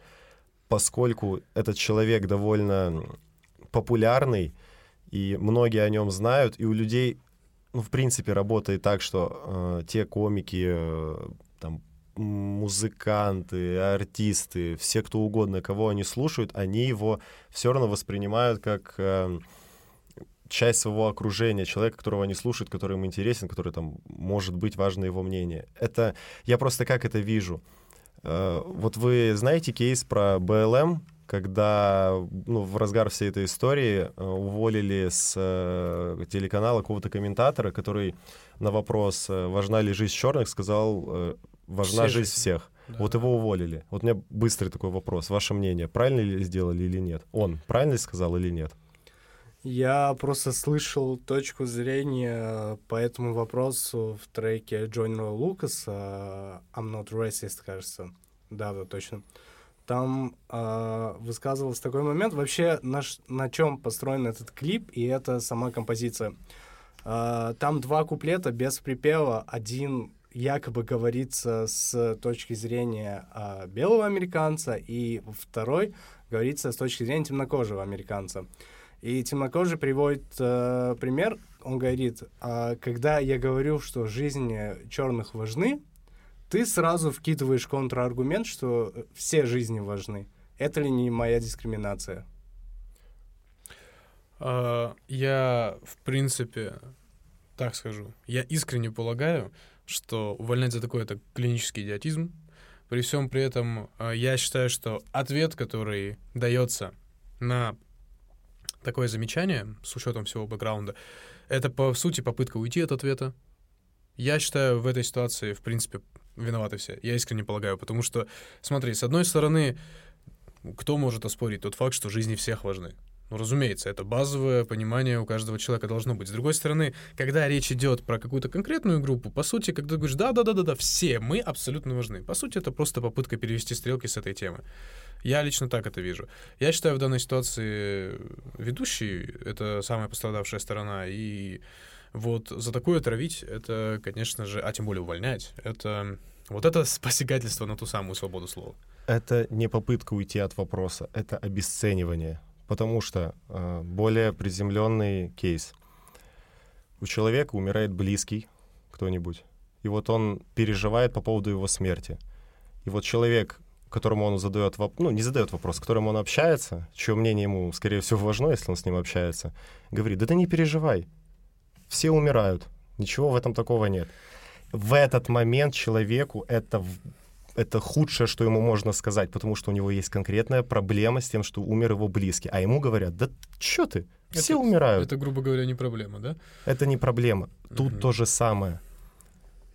Поскольку этот человек довольно популярный, и многие о нем знают, и у людей, ну, в принципе, работает так, что э, те комики, э, там, музыканты, артисты, все кто угодно, кого они слушают, они его все равно воспринимают как э, часть своего окружения, человека, которого они слушают, который им интересен, который там может быть важно его мнение. Это я просто как это вижу. Э, вот вы знаете кейс про БЛМ, когда ну, в разгар всей этой истории э, уволили с э, телеканала какого-то комментатора, который на вопрос, э, важна ли жизнь черных, сказал, э, важна Все жизнь всех. Да. Вот его уволили. Вот у меня быстрый такой вопрос. Ваше мнение, правильно ли сделали или нет? Он правильно ли сказал или нет? Я просто слышал точку зрения по этому вопросу в треке Джонни Лукаса «I'm not racist», кажется. Да, да, точно. Там э, высказывался такой момент, вообще на, ш- на чем построен этот клип и это сама композиция. Э, там два куплета без припева, один якобы говорится с точки зрения э, белого американца, и второй говорится с точки зрения темнокожего американца. И темнокожий приводит э, пример, он говорит, «А, когда я говорю, что жизни черных важны, ты сразу вкидываешь контраргумент, что э, все жизни важны. Это ли не моя дискриминация? А, Я, в принципе, так скажу, я искренне полагаю, что увольнять за такой это клинический идиотизм. При всем при этом а, я считаю, что ответ, который дается на такое замечание, с учетом всего бэкграунда, это, по сути, попытка уйти от ответа. Я считаю, в этой ситуации, в принципе, виноваты все. Я искренне полагаю, потому что, смотри, с одной стороны, кто может оспорить тот факт, что жизни всех важны? Ну, разумеется, это базовое понимание у каждого человека должно быть. С другой стороны, когда речь идет про какую-то конкретную группу, по сути, когда ты говоришь, да-да-да-да-да, все мы абсолютно важны. По сути, это просто попытка перевести стрелки с этой темы. Я лично так это вижу. Я считаю, в данной ситуации ведущий — это самая пострадавшая сторона, и вот за такое травить, это, конечно же, а тем более увольнять, это... Вот это посягательство на ту самую свободу слова. Это не попытка уйти от вопроса, это обесценивание. Потому что э, более приземленный кейс. У человека умирает близкий кто-нибудь, и вот он переживает по поводу его смерти. И вот человек, которому он задает вопрос, ну, не задает вопрос, с которым он общается, чье мнение ему, скорее всего, важно, если он с ним общается, говорит, да ты не переживай, все умирают. Ничего в этом такого нет. В этот момент человеку это это худшее, что ему можно сказать, потому что у него есть конкретная проблема с тем, что умер его близкий. А ему говорят, да чё ты, все Это- умирают. Это, грубо говоря, не проблема, да? Это не проблема. Тут Мгм. то же самое.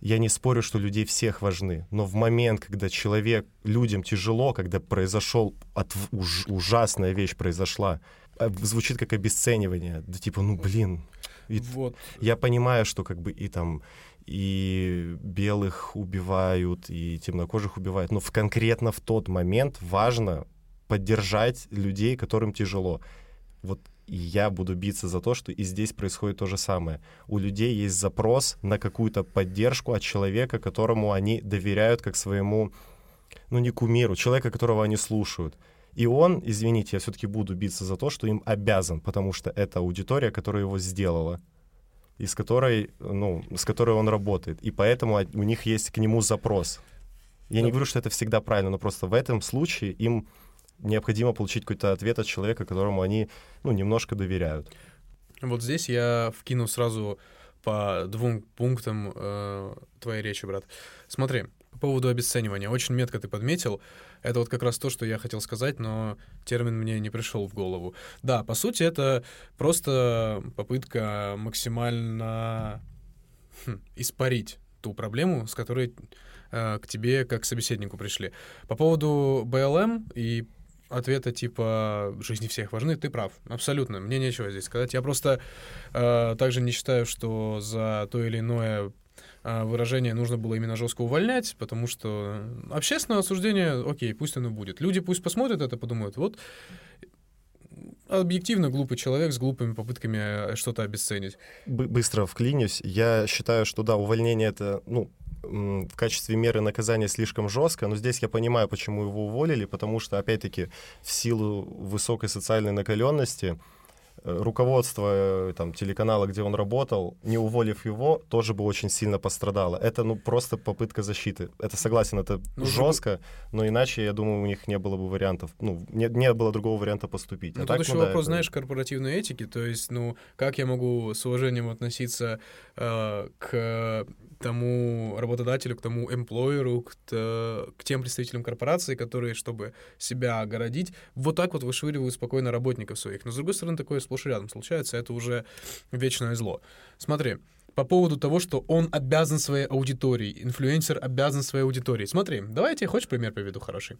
Я не спорю, что людей всех важны, но в момент, когда человек, людям тяжело, когда произошел, от, уж- ужасная вещь произошла, э, звучит как обесценивание. Да типа, ну блин, и Вот. я понимаю, что как бы и там и белых убивают, и темнокожих убивают, но в, конкретно в тот момент важно поддержать людей, которым тяжело. Вот и я буду биться за то, что и здесь происходит то же самое. У людей есть запрос на какую-то поддержку от человека, которому они доверяют как своему, ну не кумиру, человека, которого они слушают. И он, извините, я все-таки буду биться за то, что им обязан, потому что это аудитория, которая его сделала и с которой, ну, с которой он работает. И поэтому у них есть к нему запрос. Я не Да. говорю, что это всегда правильно, но просто в этом случае им необходимо получить какой-то ответ от человека, которому они, ну, немножко доверяют. Вот здесь я вкину сразу по двум пунктам э, твоей речи, брат. Смотри, по поводу обесценивания. Очень метко ты подметил. Это вот как раз то, что я хотел сказать, но термин мне не пришел в голову. Да, по сути, это просто попытка максимально хм, испарить ту проблему, с которой э, к тебе как к собеседнику пришли. По поводу БЛМ и ответа типа «жизни всех важны», ты прав, абсолютно, мне нечего здесь сказать. Я просто э, также не считаю, что за то или иное э, выражение нужно было именно жестко увольнять, потому что общественное осуждение, окей, пусть оно будет. Люди пусть посмотрят это, подумают, вот объективно глупый человек с глупыми попытками э, что-то обесценить. Бы- быстро вклинюсь. Я считаю, что да, увольнение это, ну, в качестве меры наказания слишком жестко, но здесь я понимаю, почему его уволили, потому что, опять-таки, в силу высокой социальной накаленности э, руководство э, там, телеканала, где он работал, не уволив его, тоже бы очень сильно пострадало. Это, ну, просто попытка защиты. Это, согласен, это Ну, жестко, но иначе, я думаю, у них не было бы вариантов, ну, не, не было другого варианта поступить. Ну, А тут так, еще ну да, вопрос, это- знаешь, корпоративной этики. То есть, ну, как я могу с уважением относиться э, к тому работодателю, к тому эмплойеру, к, к тем представителям корпорации, которые, чтобы себя огородить, вот так вот вышвыривают спокойно работников своих. Но, с другой стороны, такое сплошь и рядом случается, это уже вечное зло. Смотри, по поводу того, что он обязан своей аудитории, инфлюенсер обязан своей аудитории. Смотри, давай я тебе хочешь пример приведу хороший.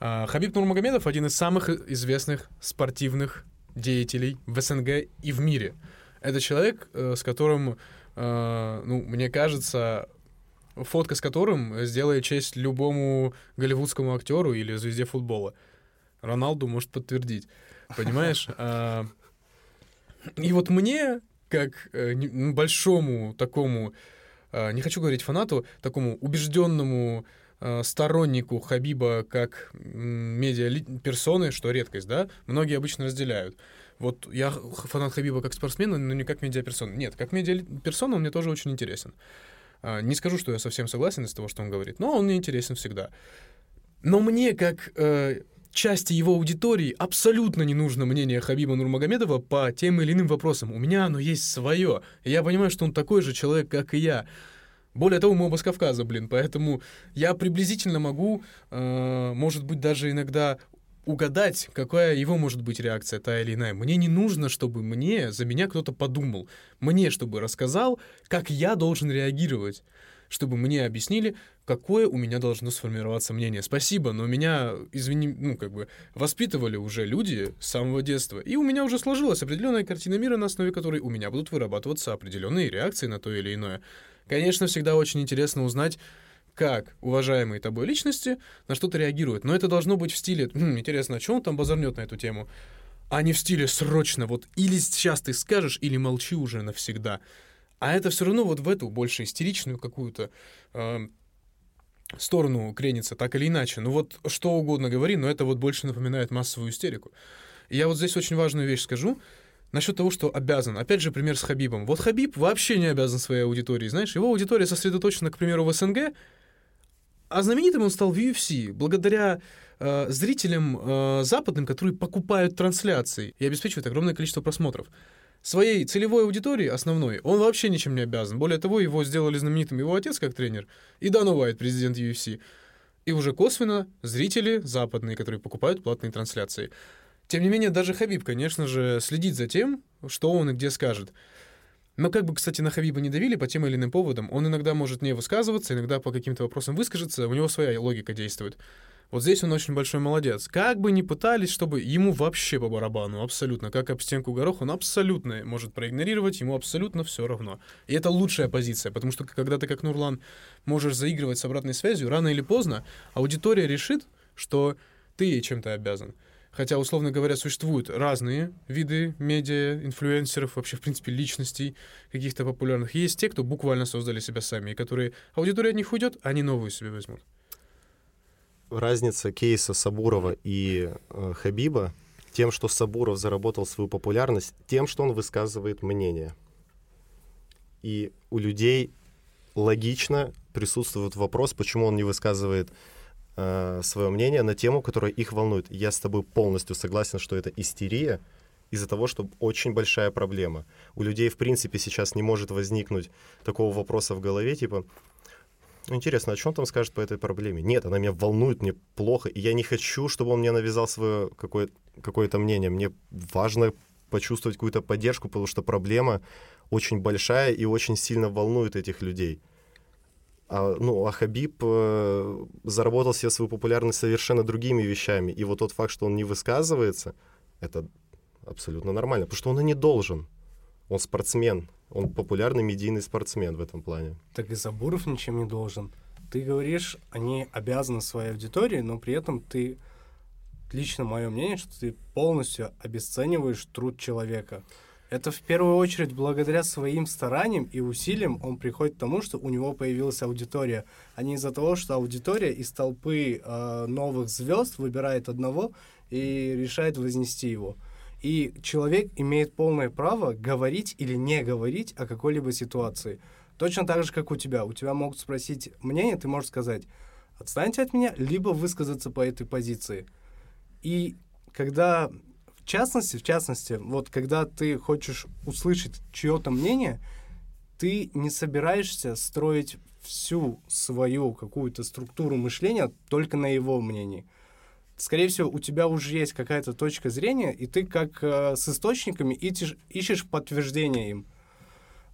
А, Хабиб Нурмагомедов один из самых известных спортивных деятелей в СНГ и в мире. Это человек, э, с которым, э, ну, мне кажется, фотка с которым сделает честь любому голливудскому актеру или звезде футбола. Роналду может подтвердить. Понимаешь? А, И вот мне, как э, ну, большому такому, не хочу говорить фанату, такому убежденному стороннику Хабиба как м, медиа-персоны, что редкость, да, многие обычно разделяют. Вот я фанат Хабиба как спортсмена, но не как медиаперсона. Нет, как медиаперсона он мне тоже очень интересен. А, Не скажу, что я совсем согласен из того, что он говорит, но он мне интересен всегда. Но мне, как э, части его аудитории, абсолютно не нужно мнение Хабиба Нурмагомедова по тем или иным вопросам. У меня оно есть свое. Я понимаю, что он такой же человек, как и я. Более того, мы оба с Кавказа, блин, поэтому я приблизительно могу, э, может быть, даже иногда угадать, какая его может быть реакция, та или иная. Мне не нужно, чтобы мне, за меня кто-то подумал. Мне, чтобы рассказал, как я должен реагировать. Чтобы мне объяснили, какое у меня должно сформироваться мнение. Спасибо, но меня, извини, ну, как бы, воспитывали уже люди с самого детства. И у меня уже сложилась определенная картина мира, на основе которой у меня будут вырабатываться определенные реакции на то или иное. Конечно, всегда очень интересно узнать, как уважаемые тобой личности на что-то реагируют. Но это должно быть в стиле «Хм, «Интересно, о чем он там базарнет на эту тему?» А не в стиле «Срочно, вот или сейчас ты скажешь, или молчи уже навсегда». А это все равно вот в эту больше истеричную какую-то э, сторону кренится, так или иначе. Ну вот что угодно говори, но это вот больше напоминает массовую истерику. И я вот здесь очень важную вещь скажу. Насчет того, что обязан. Опять же, пример с Хабибом. Вот Хабиб вообще не обязан своей аудитории. Знаешь, его аудитория сосредоточена, к примеру, в СНГ, а знаменитым он стал в UFC благодаря э, зрителям э, западным, которые покупают трансляции и обеспечивают огромное количество просмотров. своей целевой аудитории основной он вообще ничем не обязан. Более того, его сделали знаменитым его отец как тренер и Дана Уайт, президент UFC. И уже косвенно зрители западные, которые покупают платные трансляции. Тем не менее, даже Хабиб, конечно же, следит за тем, что он и где скажет. Но как бы, кстати, на Хабиба не давили по тем или иным поводам, он иногда может не высказываться, иногда по каким-то вопросам выскажется, у него своя логика действует. Вот здесь он очень большой молодец. Как бы ни пытались, чтобы ему вообще по барабану, абсолютно, как об стенку горох, он абсолютно может проигнорировать, ему абсолютно все равно. И это лучшая позиция, потому что когда ты как Нурлан можешь заигрывать с обратной связью, рано или поздно аудитория решит, что ты ей чем-то обязан. Хотя, условно говоря, существуют разные виды медиа, инфлюенсеров, вообще, в принципе, личностей каких-то популярных. Есть те, кто буквально создали себя сами, и которые аудитория от них уйдет, они новую себе возьмут. Разница кейса Сабурова и э, Хабиба тем, что Сабуров заработал свою популярность, тем, что он высказывает мнение. И у людей логично присутствует вопрос, почему он не высказывает э, свое мнение на тему, которая их волнует. Я с тобой полностью согласен, что это истерия из-за того, что очень большая проблема. У людей, в принципе, сейчас не может возникнуть такого вопроса в голове, типа, ну, интересно, а что он там скажет по этой проблеме? Нет, она меня волнует, мне плохо, и я не хочу, чтобы он мне навязал свое какое- какое-то мнение. Мне важно почувствовать какую-то поддержку, потому что проблема очень большая и очень сильно волнует этих людей. А, ну, а Хабиб э, заработал себе свою популярность совершенно другими вещами. И вот тот факт, что он не высказывается, это абсолютно нормально, потому что он и не должен. Он спортсмен, он популярный медийный спортсмен в этом плане. Так и Забуров ничем не должен. Ты говоришь, они обязаны своей аудитории, но при этом ты, лично мое мнение, что ты полностью обесцениваешь труд человека. Это в первую очередь благодаря своим стараниям и усилиям он приходит к тому, что у него появилась аудитория, а не из-за того, что аудитория из толпы э, новых звезд выбирает одного и решает вознести его. И человек имеет полное право говорить или не говорить о какой-либо ситуации. Точно так же, как у тебя. У тебя могут спросить мнение, ты можешь сказать, отстаньте от меня, либо высказаться по этой позиции. И когда частности, в частности, вот когда ты хочешь услышать чье-то мнение, ты не собираешься строить всю свою какую-то структуру мышления только на его мнении. Скорее всего, у тебя уже есть какая-то точка зрения, и ты как э, с источниками ищешь, ищешь подтверждение им.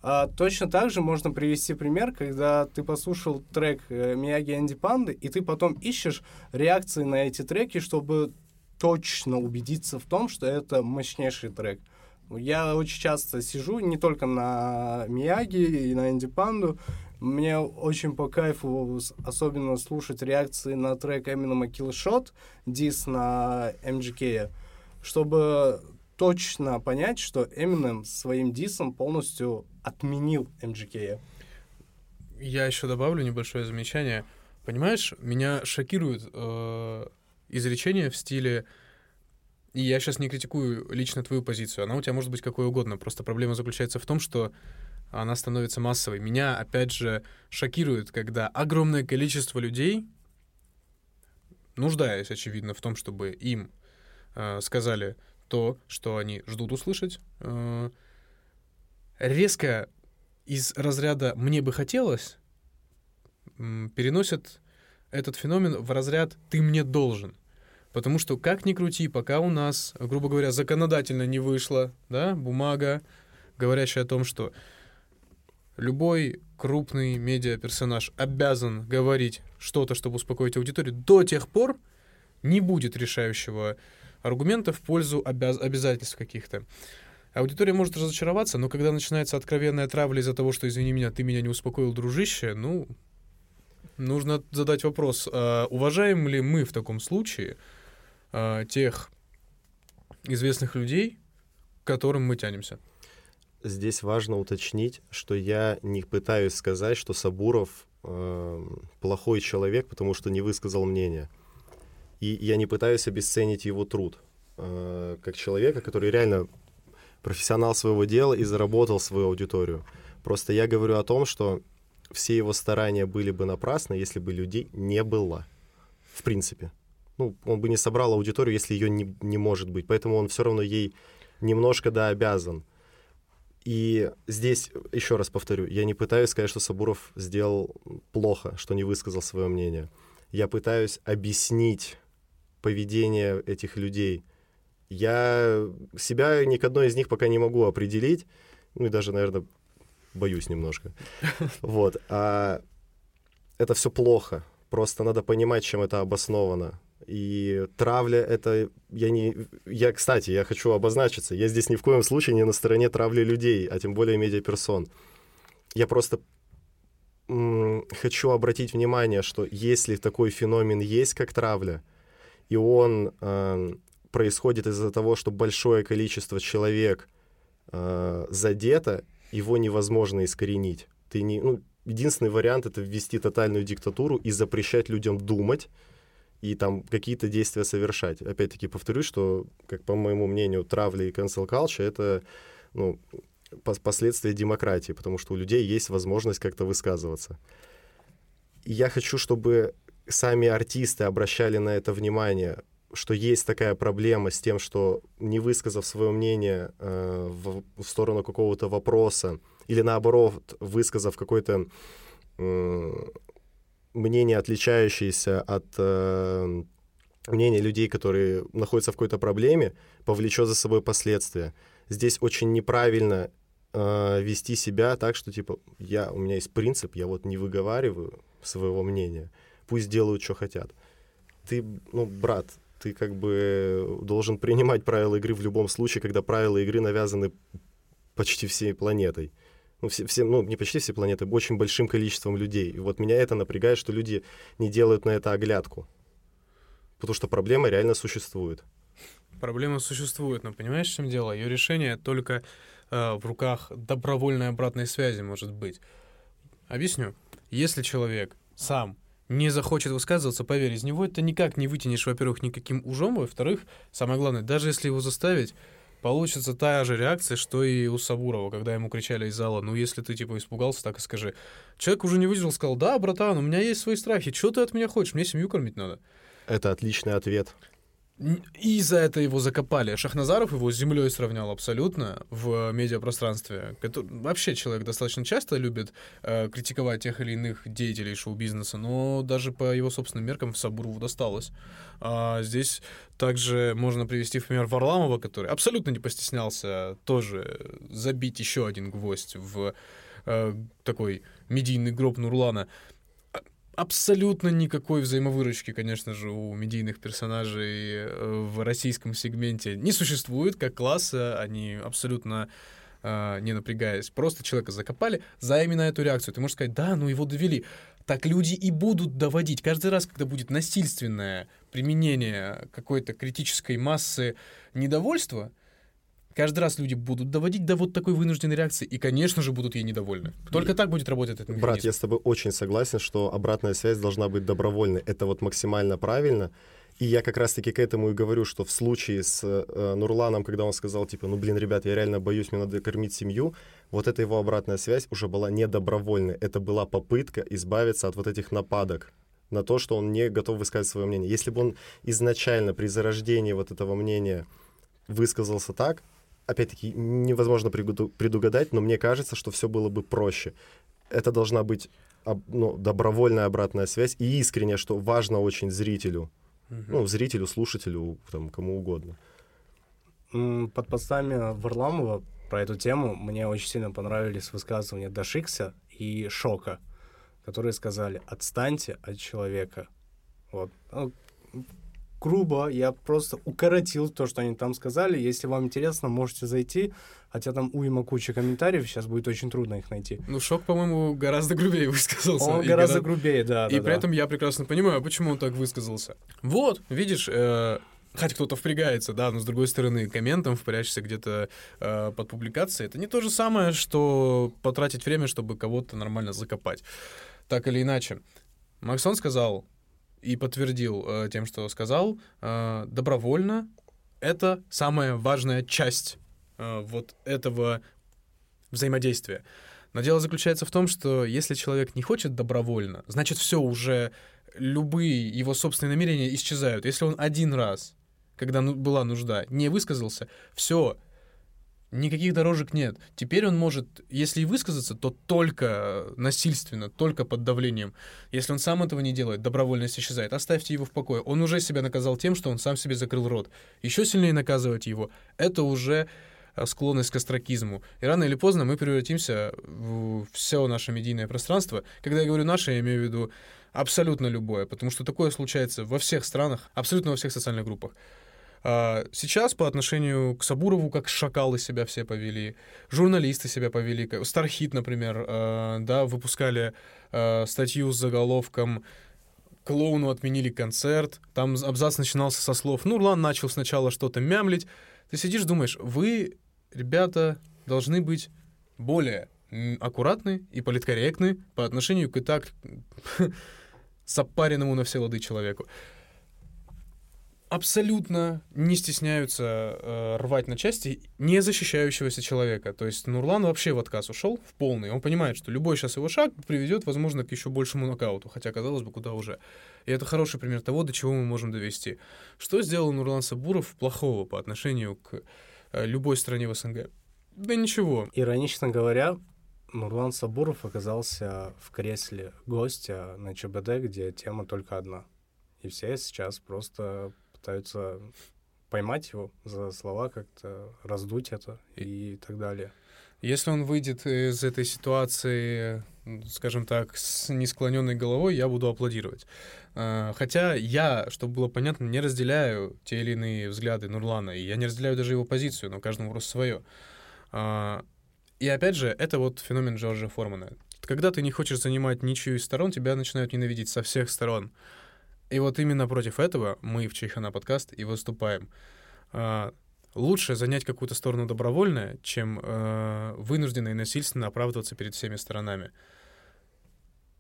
А, точно так же можно привести пример, когда ты послушал трек э, Мияги Энди Панды, и ты потом ищешь реакции на эти треки, чтобы точно убедиться в том, что это мощнейший трек. Я очень часто сижу не только на Мияги и на Энди Панду. Мне очень по кайфу особенно слушать реакции на трек Eminem Kill Shot, дис на MGK, чтобы точно понять, что Eminem своим дисом полностью отменил MGK. Я еще добавлю небольшое замечание. Понимаешь, меня шокирует э, изречение в стиле и я сейчас не критикую лично твою позицию, она у тебя может быть какой угодно. Просто проблема заключается в том, что она становится массовой. Меня, опять же, шокирует, когда огромное количество людей, нуждаясь, очевидно, в том, чтобы им э, сказали то, что они ждут услышать, э, резко из разряда «мне бы хотелось» э, переносят этот феномен в разряд «ты мне должен». Потому что, как ни крути, пока у нас, грубо говоря, законодательно не вышла да, бумага, говорящая о том, что любой крупный медиаперсонаж обязан говорить что-то, чтобы успокоить аудиторию, до тех пор не будет решающего аргумента в пользу обяз- обязательств каких-то. Аудитория может разочароваться, но когда начинается откровенная травля из-за того, что, извини меня, ты меня не успокоил, дружище, ну, нужно задать вопрос, а уважаем ли мы в таком случае э, тех известных людей, к которым мы тянемся. Здесь важно уточнить, что я не пытаюсь сказать, что Сабуров э, плохой человек, потому что не высказал мнение. И я не пытаюсь обесценить его труд э, как человека, который реально профессионал своего дела и заработал свою аудиторию. Просто я говорю о том, что все его старания были бы напрасны, если бы людей не было. В принципе ну, он бы не собрал аудиторию, если ее не, не может быть. Поэтому он все равно ей немножко, да, обязан. И здесь, еще раз повторю, я не пытаюсь сказать, что Сабуров сделал плохо, что не высказал свое мнение. Я пытаюсь объяснить поведение этих людей. Я себя ни к одной из них пока не могу определить, ну и даже, наверное, боюсь немножко. Вот. А это все плохо. Просто надо понимать, чем это обосновано. И травля это... Я не... Я, кстати, я хочу обозначиться. Я здесь ни в коем случае не на стороне травли людей, а тем более медиаперсон. Я просто хочу обратить внимание, что если такой феномен есть, как травля, и он э, происходит из-за того, что большое количество человек э, задето, его невозможно искоренить. Ты не, ну, единственный вариант это ввести тотальную диктатуру и запрещать людям думать и там какие-то действия совершать. Опять-таки повторюсь, что, как по моему мнению, травли и cancel culture — это ну, последствия демократии, потому что у людей есть возможность как-то высказываться. И я хочу, чтобы сами артисты обращали на это внимание, что есть такая проблема с тем, что не высказав свое мнение э, в, в сторону какого-то вопроса, или наоборот, высказав какое-то э, мнение, отличающееся от э, мнения людей, которые находятся в какой-то проблеме, повлечет за собой последствия. Здесь очень неправильно э, вести себя так, что типа я, у меня есть принцип, я вот не выговариваю своего мнения, пусть делают, что хотят. Ты, ну, брат, ты как бы должен принимать правила игры в любом случае, когда правила игры навязаны почти всей планетой. Ну, все, все, ну, не почти все планеты, очень большим количеством людей. И вот меня это напрягает, что люди не делают на это оглядку. Потому что проблема реально существует. Проблема существует, но понимаешь, в чем дело? Ее решение только э, в руках добровольной обратной связи может быть. Объясню. Если человек сам не захочет высказываться, поверь, из него это никак не вытянешь, во-первых, никаким ужом, во-вторых, самое главное, даже если его заставить, получится та же реакция, что и у Сабурова, когда ему кричали из зала, ну, если ты, типа, испугался, так и скажи. Человек уже не выдержал, сказал, да, братан, у меня есть свои страхи, что ты от меня хочешь, мне семью кормить надо. Это отличный ответ. И за это его закопали. Шахназаров его с землей сравнял абсолютно в медиапространстве. Вообще человек достаточно часто любит э, критиковать тех или иных деятелей шоу-бизнеса, но даже по его собственным меркам Сабурову досталось. А здесь также можно привести в пример Варламова, который абсолютно не постеснялся тоже забить еще один гвоздь в э, такой медийный гроб Нурлана абсолютно никакой взаимовыручки, конечно же, у медийных персонажей э, в российском сегменте не существует как класса. Они абсолютно э, не напрягаясь, просто человека закопали за именно эту реакцию. Ты можешь сказать, да, ну его довели. Так люди и будут доводить. Каждый раз, когда будет насильственное применение какой-то критической массы недовольства, Каждый раз люди будут доводить до вот такой вынужденной реакции, и, конечно же, будут ей недовольны. Только так будет работать этот механизм. Брат, я с тобой очень согласен, что обратная связь должна быть добровольной. Это вот максимально правильно. И я как раз-таки к этому и говорю, что в случае с э, Нурланом, когда он сказал, типа, ну, блин, ребят, я реально боюсь, мне надо кормить семью, вот эта его обратная связь уже была не добровольной. Это была попытка избавиться от вот этих нападок на то, что он не готов высказать свое мнение. Если бы он изначально при зарождении вот этого мнения высказался так, опять-таки, невозможно предугадать, но мне кажется, что все было бы проще. Это должна быть ну, добровольная обратная связь и искренне, что важно очень зрителю. Угу. Ну, зрителю, слушателю, там, кому угодно. Под постами Варламова про эту тему мне очень сильно понравились высказывания Дашикса и Шока, которые сказали «отстаньте от человека». Вот. Ну, грубо, я просто укоротил то, что они там сказали. Если вам интересно, можете зайти. Хотя там уйма куча комментариев, сейчас будет очень трудно их найти. Ну, Шок, по-моему, гораздо грубее высказался. Он гораздо гора... грубее, да. И да, при да. этом я прекрасно понимаю, почему он так высказался. Вот, видишь, э, хоть кто-то впрягается, да, но с другой стороны, комментом впрячься где-то э, под публикацией, это не то же самое, что потратить время, чтобы кого-то нормально закопать. Так или иначе. Максон сказал, и подтвердил э, тем, что сказал, э, добровольно это самая важная часть э, вот этого взаимодействия. Но дело заключается в том, что если человек не хочет добровольно, значит все уже любые его собственные намерения исчезают. Если он один раз, когда ну, была нужда, не высказался, все, Никаких дорожек нет. Теперь он может, если и высказаться, то только насильственно, только под давлением. Если он сам этого не делает, добровольность исчезает. Оставьте его в покое. Он уже себя наказал тем, что он сам себе закрыл рот. Еще сильнее наказывать его — это уже а, склонность к астракизму. И рано или поздно мы превратимся в все наше медийное пространство. Когда я говорю «наше», я имею в виду абсолютно любое, потому что такое случается во всех странах, абсолютно во всех социальных группах. А, Сейчас по отношению к Сабурову, как шакалы себя все повели, журналисты себя повели, Стархит, например, а, да, выпускали а, статью с заголовком «Клоуну отменили концерт», там абзац начинался со слов «Нурлан начал сначала что-то мямлить». Ты сидишь, думаешь, вы, ребята, должны быть более аккуратны и политкорректны по отношению к и так запаренному на все лады человеку абсолютно не стесняются э, рвать на части не защищающегося человека. То есть Нурлан вообще в отказ ушел в полный. Он понимает, что любой сейчас его шаг приведет, возможно, к еще большему нокауту, хотя, казалось бы, куда уже. И это хороший пример того, до чего мы можем довести. Что сделал Нурлан Сабуров плохого по отношению к э, любой стране в СНГ? Да ничего. Иронично говоря, Нурлан Сабуров оказался в кресле гостя на ЧБД, где тема только одна. И все сейчас просто пытаются поймать его за слова, как-то раздуть это и так далее. Если он выйдет из этой ситуации, скажем так, с несклоненной головой, я буду аплодировать. А, Хотя я, чтобы было понятно, не разделяю те или иные взгляды Нурлана, и я не разделяю даже его позицию, но каждому просто свое. А, И опять же, это вот феномен Джорджа Формана. Когда ты не хочешь занимать ничью из сторон, тебя начинают ненавидеть со всех сторон. И вот именно против этого мы в Чайхана подкаст и выступаем. А, Лучше занять какую-то сторону добровольно, чем э, вынужденно и насильственно оправдываться перед всеми сторонами.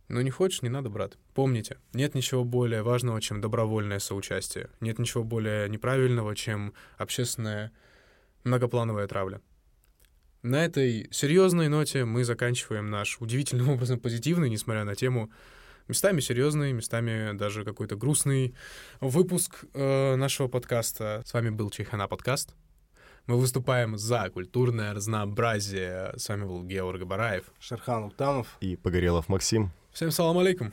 Ну не хочешь, не надо, брат. Помните, нет ничего более важного, чем добровольное соучастие. Нет ничего более неправильного, чем общественная многоплановая травля. На этой серьезной ноте мы заканчиваем наш удивительным образом позитивный, несмотря на тему, местами серьезный, местами даже какой-то грустный выпуск э, нашего подкаста. С вами был Чайхана подкаст. Мы выступаем за культурное разнообразие. С вами был Георг Бараев. Шерхан Уктамов. И Погорелов Максим. Всем салам алейкум.